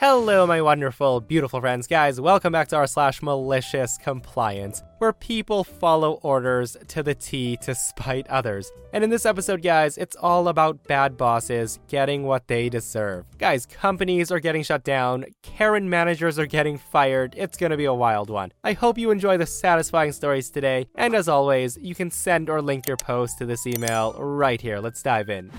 Hello, my wonderful, beautiful friends. Guys, welcome back to r slash malicious compliance, where people follow orders to the T to spite others. And in this episode, guys, it's all about bad bosses getting what they deserve. Guys, companies are getting shut down, Karen managers are getting fired. It's gonna be a wild one. I hope you enjoy the satisfying stories today, and as always, you can send or link your post to this email right here. Let's dive in.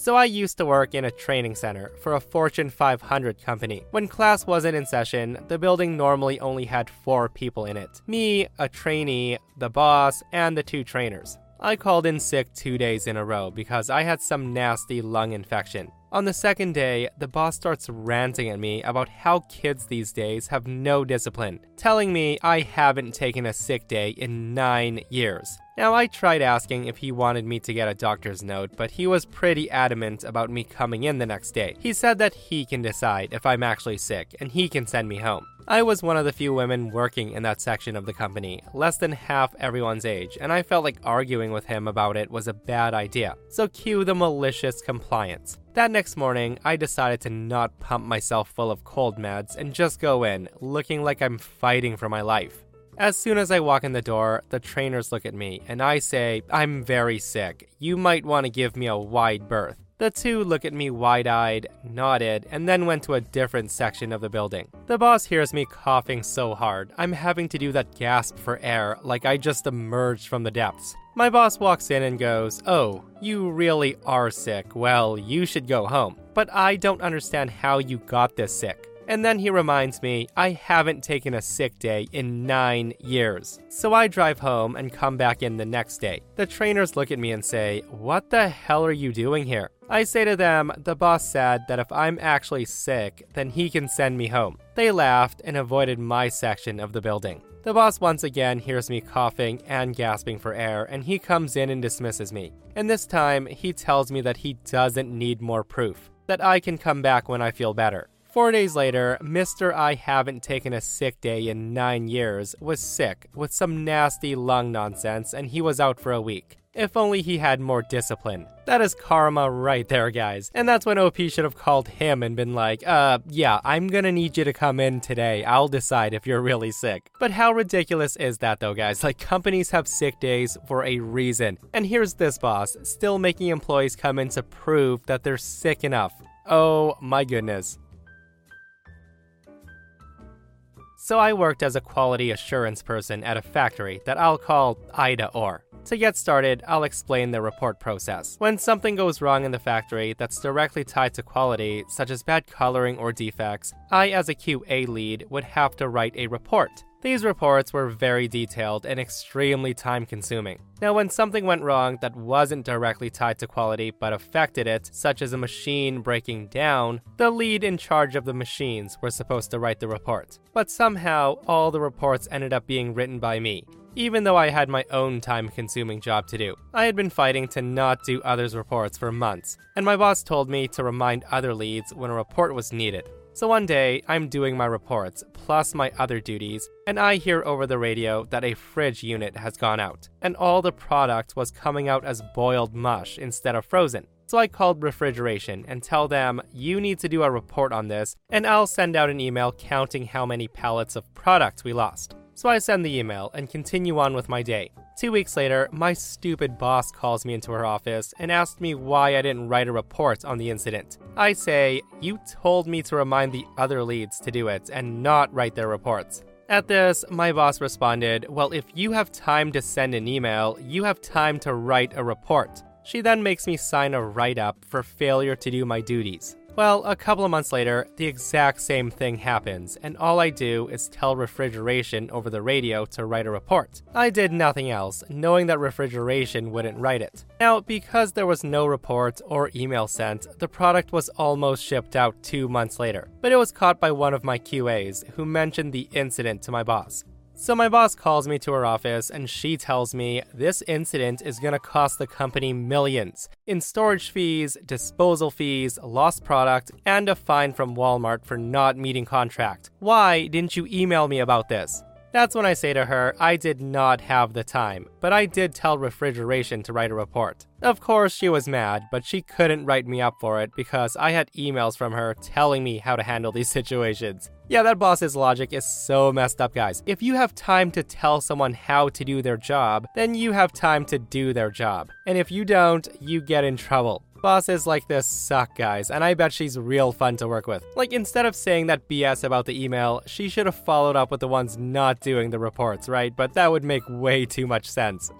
So I used to work in a training center for a Fortune 500 company. When class wasn't in session, the building normally only had four people in it me, a trainee, the boss, and the two trainers. I called in sick two days in a row because I had some nasty lung infection. On the second day, the boss starts ranting at me about how kids these days have no discipline, telling me I haven't taken a sick day in nine years. Now, I tried asking if he wanted me to get a doctor's note, but he was pretty adamant about me coming in the next day. He said that he can decide if I'm actually sick and he can send me home. I was one of the few women working in that section of the company, less than half everyone's age, and I felt like arguing with him about it was a bad idea. So cue the malicious compliance. That next morning, I decided to not pump myself full of cold meds and just go in, looking like I'm fighting for my life. As soon as I walk in the door, the trainers look at me and I say, I'm very sick. You might want to give me a wide berth. The two look at me wide eyed, nodded, and then went to a different section of the building. The boss hears me coughing so hard, I'm having to do that gasp for air like I just emerged from the depths. My boss walks in and goes, Oh, you really are sick. Well, you should go home. But I don't understand how you got this sick. And then he reminds me I haven't taken a sick day in nine years. So I drive home and come back in the next day. The trainers look at me and say, What the hell are you doing here? I say to them, The boss said that if I'm actually sick, then he can send me home. They laughed and avoided my section of the building. The boss once again hears me coughing and gasping for air, and he comes in and dismisses me. And this time, he tells me that he doesn't need more proof, that I can come back when I feel better. Four days later, Mr. I haven't taken a sick day in nine years was sick with some nasty lung nonsense, and he was out for a week. If only he had more discipline. That is karma right there, guys. And that's when OP should have called him and been like, uh, yeah, I'm gonna need you to come in today. I'll decide if you're really sick. But how ridiculous is that though, guys? Like, companies have sick days for a reason. And here's this boss, still making employees come in to prove that they're sick enough. Oh my goodness. So I worked as a quality assurance person at a factory that I'll call Ida Or. To get started, I'll explain the report process. When something goes wrong in the factory that's directly tied to quality, such as bad coloring or defects, I, as a QA lead, would have to write a report. These reports were very detailed and extremely time consuming. Now, when something went wrong that wasn't directly tied to quality but affected it, such as a machine breaking down, the lead in charge of the machines were supposed to write the report. But somehow, all the reports ended up being written by me, even though I had my own time consuming job to do. I had been fighting to not do others' reports for months, and my boss told me to remind other leads when a report was needed. So one day, I'm doing my reports, plus my other duties, and I hear over the radio that a fridge unit has gone out, and all the product was coming out as boiled mush instead of frozen. So I called refrigeration and tell them, you need to do a report on this, and I'll send out an email counting how many pallets of product we lost. So I send the email and continue on with my day. Two weeks later, my stupid boss calls me into her office and asks me why I didn't write a report on the incident. I say, You told me to remind the other leads to do it and not write their reports. At this, my boss responded, Well, if you have time to send an email, you have time to write a report. She then makes me sign a write up for failure to do my duties. Well, a couple of months later, the exact same thing happens, and all I do is tell refrigeration over the radio to write a report. I did nothing else, knowing that refrigeration wouldn't write it. Now, because there was no report or email sent, the product was almost shipped out two months later. But it was caught by one of my QAs, who mentioned the incident to my boss. So my boss calls me to her office and she tells me this incident is going to cost the company millions in storage fees, disposal fees, lost product, and a fine from Walmart for not meeting contract. Why didn't you email me about this? That's when I say to her, I did not have the time, but I did tell refrigeration to write a report. Of course, she was mad, but she couldn't write me up for it because I had emails from her telling me how to handle these situations. Yeah, that boss's logic is so messed up, guys. If you have time to tell someone how to do their job, then you have time to do their job. And if you don't, you get in trouble. Bosses like this suck, guys, and I bet she's real fun to work with. Like, instead of saying that BS about the email, she should have followed up with the ones not doing the reports, right? But that would make way too much sense.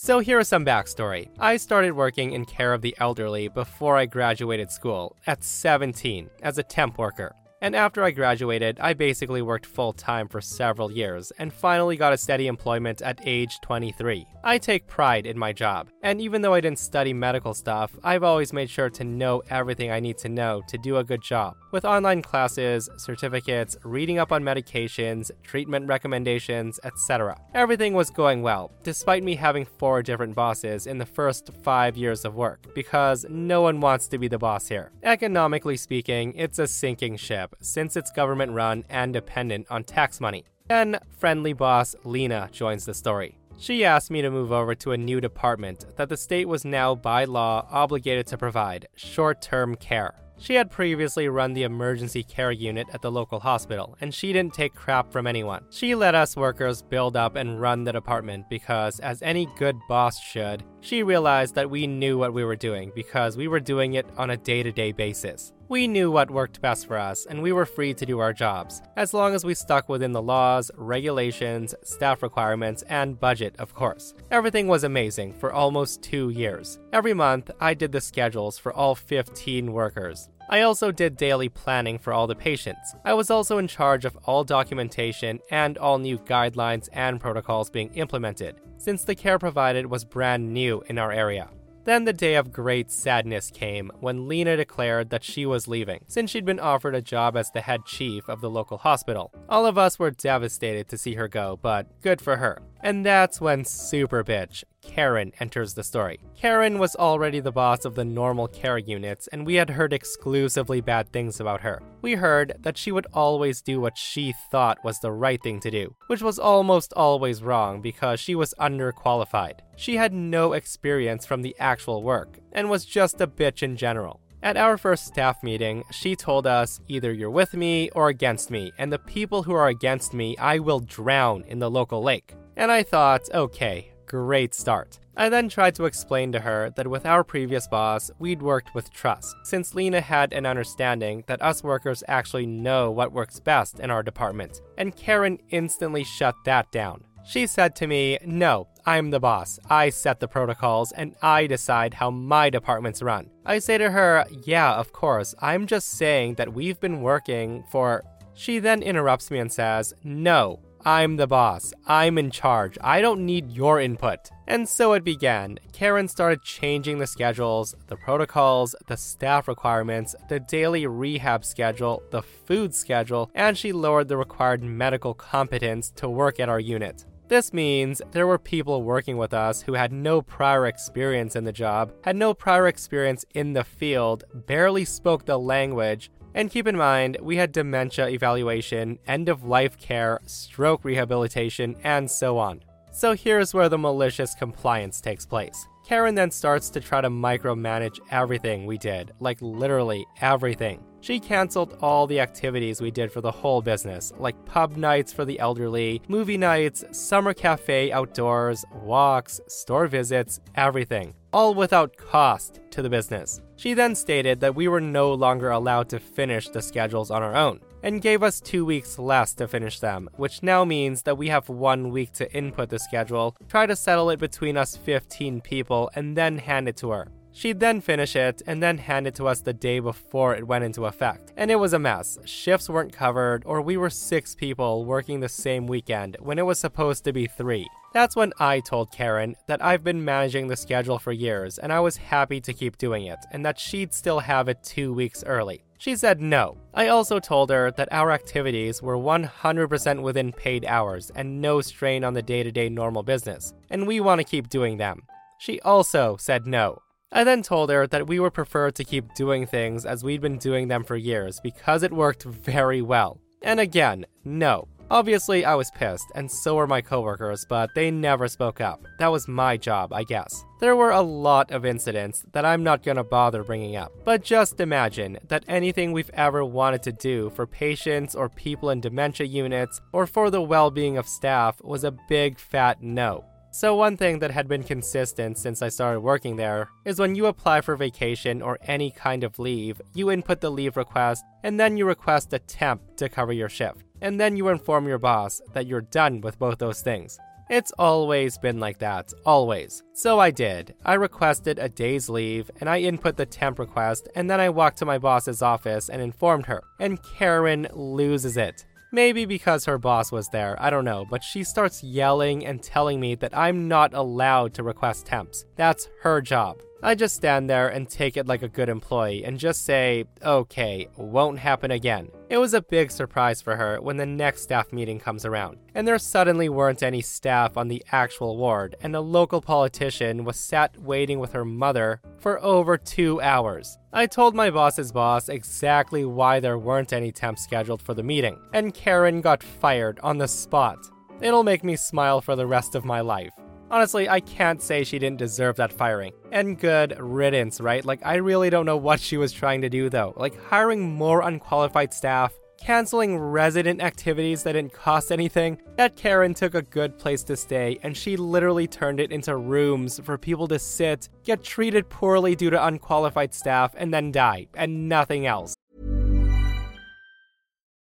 So here is some backstory. I started working in care of the elderly before I graduated school, at 17, as a temp worker. And after I graduated, I basically worked full time for several years and finally got a steady employment at age 23. I take pride in my job, and even though I didn't study medical stuff, I've always made sure to know everything I need to know to do a good job. With online classes, certificates, reading up on medications, treatment recommendations, etc. Everything was going well, despite me having four different bosses in the first five years of work, because no one wants to be the boss here. Economically speaking, it's a sinking ship since it's government run and dependent on tax money. Then, friendly boss Lena joins the story. She asked me to move over to a new department that the state was now by law obligated to provide short term care. She had previously run the emergency care unit at the local hospital, and she didn't take crap from anyone. She let us workers build up and run the department because, as any good boss should, she realized that we knew what we were doing because we were doing it on a day to day basis. We knew what worked best for us, and we were free to do our jobs, as long as we stuck within the laws, regulations, staff requirements, and budget, of course. Everything was amazing for almost two years. Every month, I did the schedules for all 15 workers. I also did daily planning for all the patients. I was also in charge of all documentation and all new guidelines and protocols being implemented, since the care provided was brand new in our area. Then the day of great sadness came when Lena declared that she was leaving, since she'd been offered a job as the head chief of the local hospital. All of us were devastated to see her go, but good for her. And that's when Super Bitch, Karen, enters the story. Karen was already the boss of the normal care units, and we had heard exclusively bad things about her. We heard that she would always do what she thought was the right thing to do, which was almost always wrong because she was underqualified. She had no experience from the actual work, and was just a bitch in general. At our first staff meeting, she told us either you're with me or against me, and the people who are against me I will drown in the local lake. And I thought, okay, great start. I then tried to explain to her that with our previous boss, we'd worked with trust, since Lena had an understanding that us workers actually know what works best in our department, and Karen instantly shut that down. She said to me, No, I'm the boss. I set the protocols and I decide how my department's run. I say to her, Yeah, of course. I'm just saying that we've been working for. She then interrupts me and says, No, I'm the boss. I'm in charge. I don't need your input. And so it began. Karen started changing the schedules, the protocols, the staff requirements, the daily rehab schedule, the food schedule, and she lowered the required medical competence to work at our unit. This means there were people working with us who had no prior experience in the job, had no prior experience in the field, barely spoke the language, and keep in mind, we had dementia evaluation, end of life care, stroke rehabilitation, and so on. So here's where the malicious compliance takes place. Karen then starts to try to micromanage everything we did, like literally everything. She canceled all the activities we did for the whole business, like pub nights for the elderly, movie nights, summer cafe outdoors, walks, store visits, everything, all without cost to the business. She then stated that we were no longer allowed to finish the schedules on our own, and gave us two weeks less to finish them, which now means that we have one week to input the schedule, try to settle it between us 15 people, and then hand it to her. She'd then finish it and then hand it to us the day before it went into effect. And it was a mess. Shifts weren't covered, or we were six people working the same weekend when it was supposed to be three. That's when I told Karen that I've been managing the schedule for years and I was happy to keep doing it, and that she'd still have it two weeks early. She said no. I also told her that our activities were 100% within paid hours and no strain on the day to day normal business, and we want to keep doing them. She also said no. I then told her that we would prefer to keep doing things as we'd been doing them for years because it worked very well. And again, no. Obviously, I was pissed, and so were my coworkers, but they never spoke up. That was my job, I guess. There were a lot of incidents that I'm not gonna bother bringing up, but just imagine that anything we've ever wanted to do for patients or people in dementia units or for the well being of staff was a big fat no. So, one thing that had been consistent since I started working there is when you apply for vacation or any kind of leave, you input the leave request and then you request a temp to cover your shift. And then you inform your boss that you're done with both those things. It's always been like that, always. So I did. I requested a day's leave and I input the temp request and then I walked to my boss's office and informed her. And Karen loses it. Maybe because her boss was there, I don't know, but she starts yelling and telling me that I'm not allowed to request temps. That's her job. I just stand there and take it like a good employee and just say, okay, won't happen again. It was a big surprise for her when the next staff meeting comes around, and there suddenly weren't any staff on the actual ward, and a local politician was sat waiting with her mother for over two hours. I told my boss's boss exactly why there weren't any temps scheduled for the meeting, and Karen got fired on the spot. It'll make me smile for the rest of my life. Honestly, I can't say she didn't deserve that firing. And good riddance, right? Like, I really don't know what she was trying to do though. Like, hiring more unqualified staff, canceling resident activities that didn't cost anything. That Karen took a good place to stay and she literally turned it into rooms for people to sit, get treated poorly due to unqualified staff, and then die, and nothing else.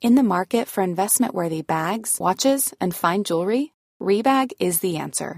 In the market for investment worthy bags, watches, and fine jewelry, Rebag is the answer.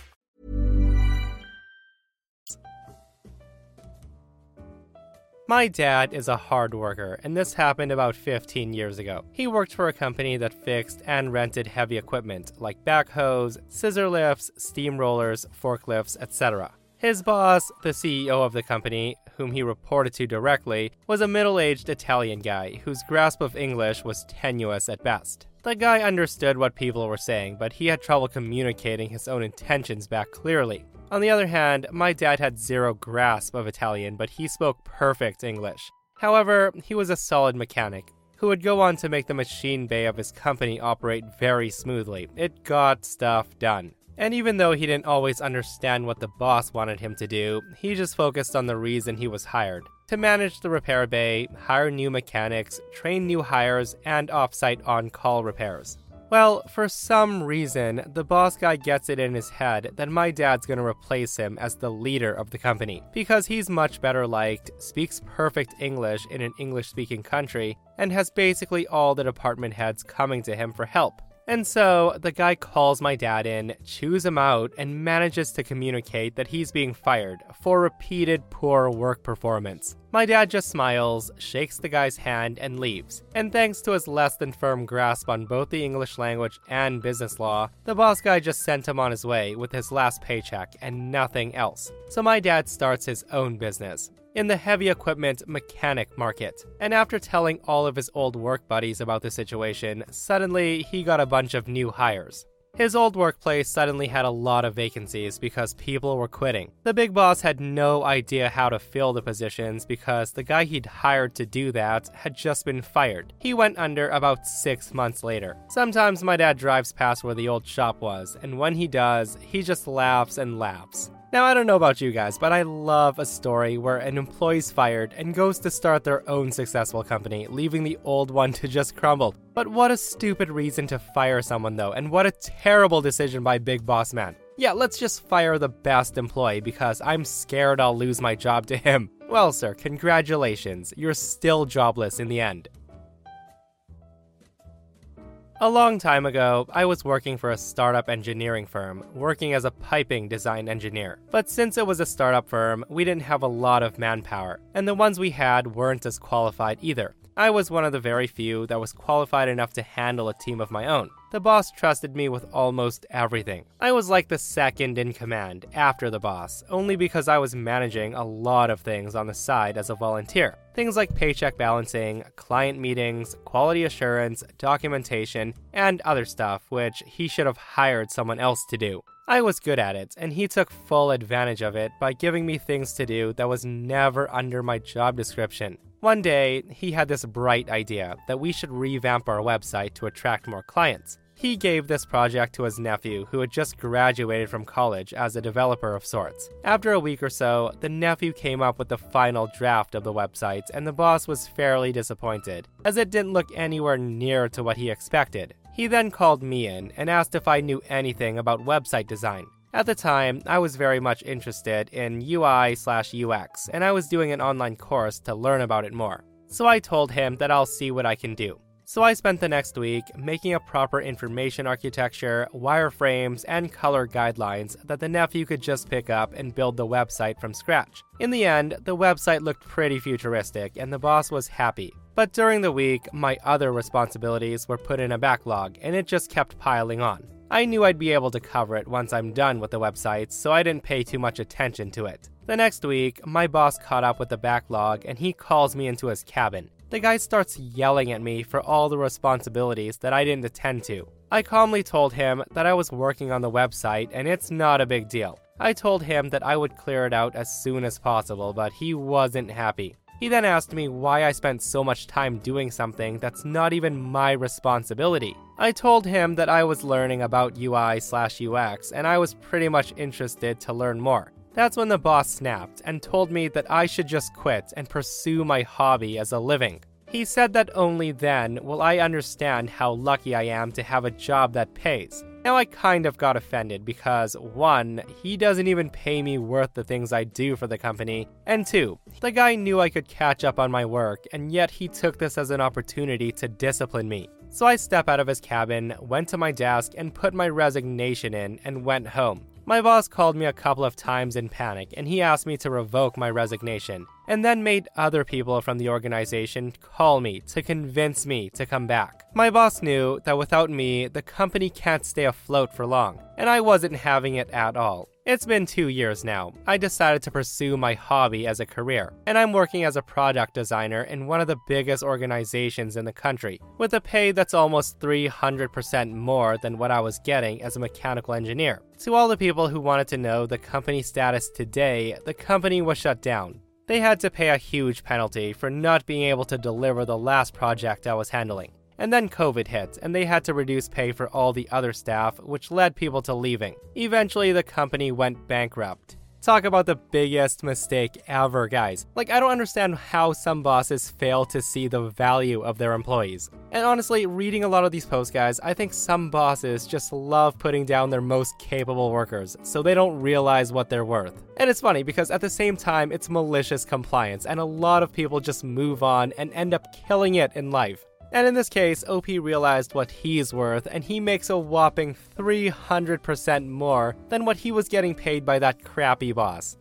My dad is a hard worker, and this happened about 15 years ago. He worked for a company that fixed and rented heavy equipment like backhoes, scissor lifts, steamrollers, forklifts, etc. His boss, the CEO of the company, whom he reported to directly, was a middle aged Italian guy whose grasp of English was tenuous at best. The guy understood what people were saying, but he had trouble communicating his own intentions back clearly. On the other hand, my dad had zero grasp of Italian, but he spoke perfect English. However, he was a solid mechanic who would go on to make the machine bay of his company operate very smoothly. It got stuff done. And even though he didn't always understand what the boss wanted him to do, he just focused on the reason he was hired to manage the repair bay, hire new mechanics, train new hires, and offsite on call repairs. Well, for some reason, the boss guy gets it in his head that my dad's gonna replace him as the leader of the company because he's much better liked, speaks perfect English in an English speaking country, and has basically all the department heads coming to him for help. And so the guy calls my dad in, chews him out, and manages to communicate that he's being fired for repeated poor work performance. My dad just smiles, shakes the guy's hand, and leaves. And thanks to his less than firm grasp on both the English language and business law, the boss guy just sent him on his way with his last paycheck and nothing else. So my dad starts his own business in the heavy equipment mechanic market. And after telling all of his old work buddies about the situation, suddenly he got a bunch of new hires. His old workplace suddenly had a lot of vacancies because people were quitting. The big boss had no idea how to fill the positions because the guy he'd hired to do that had just been fired. He went under about six months later. Sometimes my dad drives past where the old shop was, and when he does, he just laughs and laughs. Now, I don't know about you guys, but I love a story where an employee's fired and goes to start their own successful company, leaving the old one to just crumble. But what a stupid reason to fire someone, though, and what a terrible decision by Big Boss Man. Yeah, let's just fire the best employee because I'm scared I'll lose my job to him. Well, sir, congratulations. You're still jobless in the end. A long time ago, I was working for a startup engineering firm, working as a piping design engineer. But since it was a startup firm, we didn't have a lot of manpower, and the ones we had weren't as qualified either. I was one of the very few that was qualified enough to handle a team of my own. The boss trusted me with almost everything. I was like the second in command after the boss, only because I was managing a lot of things on the side as a volunteer. Things like paycheck balancing, client meetings, quality assurance, documentation, and other stuff, which he should have hired someone else to do. I was good at it, and he took full advantage of it by giving me things to do that was never under my job description. One day, he had this bright idea that we should revamp our website to attract more clients. He gave this project to his nephew, who had just graduated from college as a developer of sorts. After a week or so, the nephew came up with the final draft of the website, and the boss was fairly disappointed, as it didn't look anywhere near to what he expected. He then called me in and asked if I knew anything about website design. At the time, I was very much interested in UI slash UX, and I was doing an online course to learn about it more. So I told him that I'll see what I can do. So I spent the next week making a proper information architecture, wireframes, and color guidelines that the nephew could just pick up and build the website from scratch. In the end, the website looked pretty futuristic, and the boss was happy. But during the week, my other responsibilities were put in a backlog, and it just kept piling on. I knew I'd be able to cover it once I'm done with the website, so I didn't pay too much attention to it. The next week, my boss caught up with the backlog and he calls me into his cabin. The guy starts yelling at me for all the responsibilities that I didn't attend to. I calmly told him that I was working on the website and it's not a big deal. I told him that I would clear it out as soon as possible, but he wasn't happy. He then asked me why I spent so much time doing something that's not even my responsibility. I told him that I was learning about UI slash UX and I was pretty much interested to learn more. That's when the boss snapped and told me that I should just quit and pursue my hobby as a living. He said that only then will I understand how lucky I am to have a job that pays. Now, I kind of got offended because, one, he doesn't even pay me worth the things I do for the company, and two, the guy knew I could catch up on my work, and yet he took this as an opportunity to discipline me. So I step out of his cabin, went to my desk, and put my resignation in and went home. My boss called me a couple of times in panic and he asked me to revoke my resignation, and then made other people from the organization call me to convince me to come back. My boss knew that without me, the company can't stay afloat for long, and I wasn't having it at all. It's been two years now. I decided to pursue my hobby as a career, and I'm working as a product designer in one of the biggest organizations in the country, with a pay that's almost 300% more than what I was getting as a mechanical engineer. To all the people who wanted to know the company status today, the company was shut down. They had to pay a huge penalty for not being able to deliver the last project I was handling. And then COVID hit, and they had to reduce pay for all the other staff, which led people to leaving. Eventually, the company went bankrupt. Talk about the biggest mistake ever, guys. Like, I don't understand how some bosses fail to see the value of their employees. And honestly, reading a lot of these posts, guys, I think some bosses just love putting down their most capable workers, so they don't realize what they're worth. And it's funny because at the same time, it's malicious compliance, and a lot of people just move on and end up killing it in life. And in this case, OP realized what he's worth, and he makes a whopping 300% more than what he was getting paid by that crappy boss.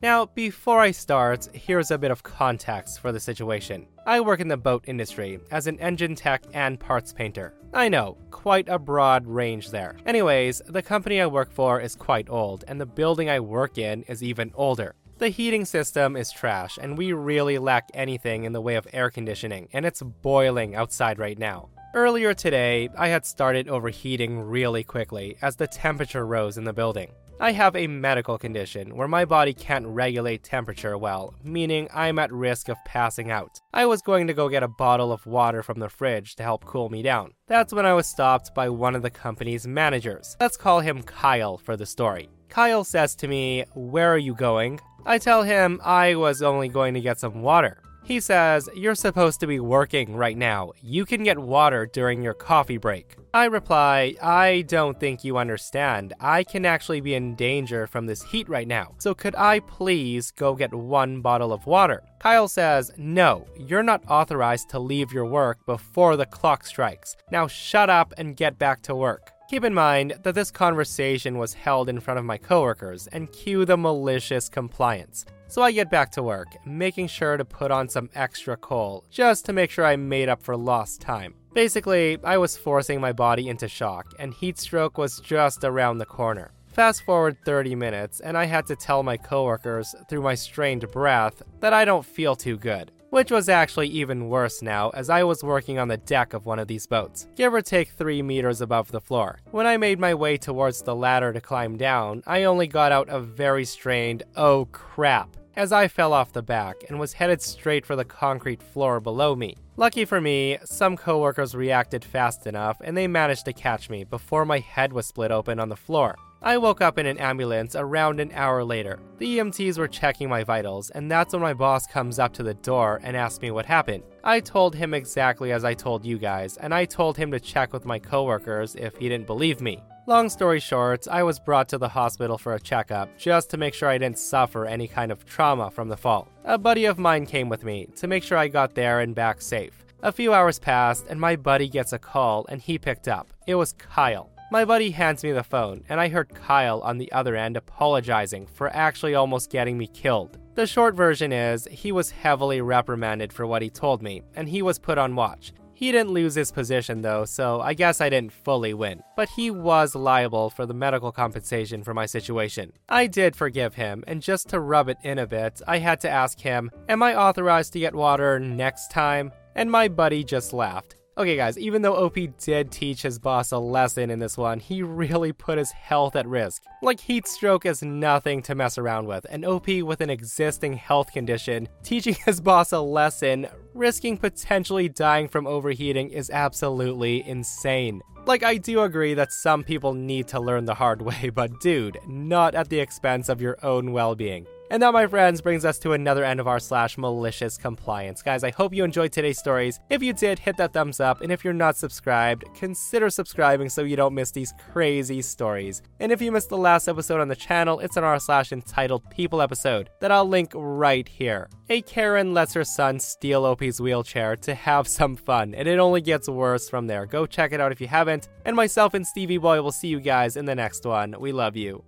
Now, before I start, here's a bit of context for the situation. I work in the boat industry as an engine tech and parts painter. I know, quite a broad range there. Anyways, the company I work for is quite old, and the building I work in is even older. The heating system is trash, and we really lack anything in the way of air conditioning, and it's boiling outside right now. Earlier today, I had started overheating really quickly as the temperature rose in the building. I have a medical condition where my body can't regulate temperature well, meaning I'm at risk of passing out. I was going to go get a bottle of water from the fridge to help cool me down. That's when I was stopped by one of the company's managers. Let's call him Kyle for the story. Kyle says to me, Where are you going? I tell him I was only going to get some water. He says, You're supposed to be working right now. You can get water during your coffee break. I reply, I don't think you understand. I can actually be in danger from this heat right now. So could I please go get one bottle of water? Kyle says, No, you're not authorized to leave your work before the clock strikes. Now shut up and get back to work. Keep in mind that this conversation was held in front of my coworkers and cue the malicious compliance. So I get back to work, making sure to put on some extra coal, just to make sure I made up for lost time. Basically, I was forcing my body into shock, and heat stroke was just around the corner. Fast forward 30 minutes, and I had to tell my coworkers through my strained breath that I don't feel too good. Which was actually even worse now, as I was working on the deck of one of these boats, give or take 3 meters above the floor. When I made my way towards the ladder to climb down, I only got out a very strained, oh crap, as I fell off the back and was headed straight for the concrete floor below me. Lucky for me, some coworkers reacted fast enough and they managed to catch me before my head was split open on the floor. I woke up in an ambulance around an hour later. The EMTs were checking my vitals, and that's when my boss comes up to the door and asks me what happened. I told him exactly as I told you guys, and I told him to check with my coworkers if he didn't believe me. Long story short, I was brought to the hospital for a checkup just to make sure I didn't suffer any kind of trauma from the fall. A buddy of mine came with me to make sure I got there and back safe. A few hours passed, and my buddy gets a call, and he picked up. It was Kyle. My buddy hands me the phone, and I heard Kyle on the other end apologizing for actually almost getting me killed. The short version is he was heavily reprimanded for what he told me, and he was put on watch. He didn't lose his position though, so I guess I didn't fully win. But he was liable for the medical compensation for my situation. I did forgive him, and just to rub it in a bit, I had to ask him, Am I authorized to get water next time? And my buddy just laughed. Okay, guys, even though OP did teach his boss a lesson in this one, he really put his health at risk. Like, heat stroke is nothing to mess around with, and OP with an existing health condition, teaching his boss a lesson, risking potentially dying from overheating is absolutely insane. Like, I do agree that some people need to learn the hard way, but dude, not at the expense of your own well being. And that, my friends, brings us to another end of r slash malicious compliance. Guys, I hope you enjoyed today's stories. If you did, hit that thumbs up. And if you're not subscribed, consider subscribing so you don't miss these crazy stories. And if you missed the last episode on the channel, it's an r slash entitled People episode that I'll link right here. A Karen lets her son steal OP's wheelchair to have some fun, and it only gets worse from there. Go check it out if you haven't. And myself and Stevie Boy will see you guys in the next one. We love you.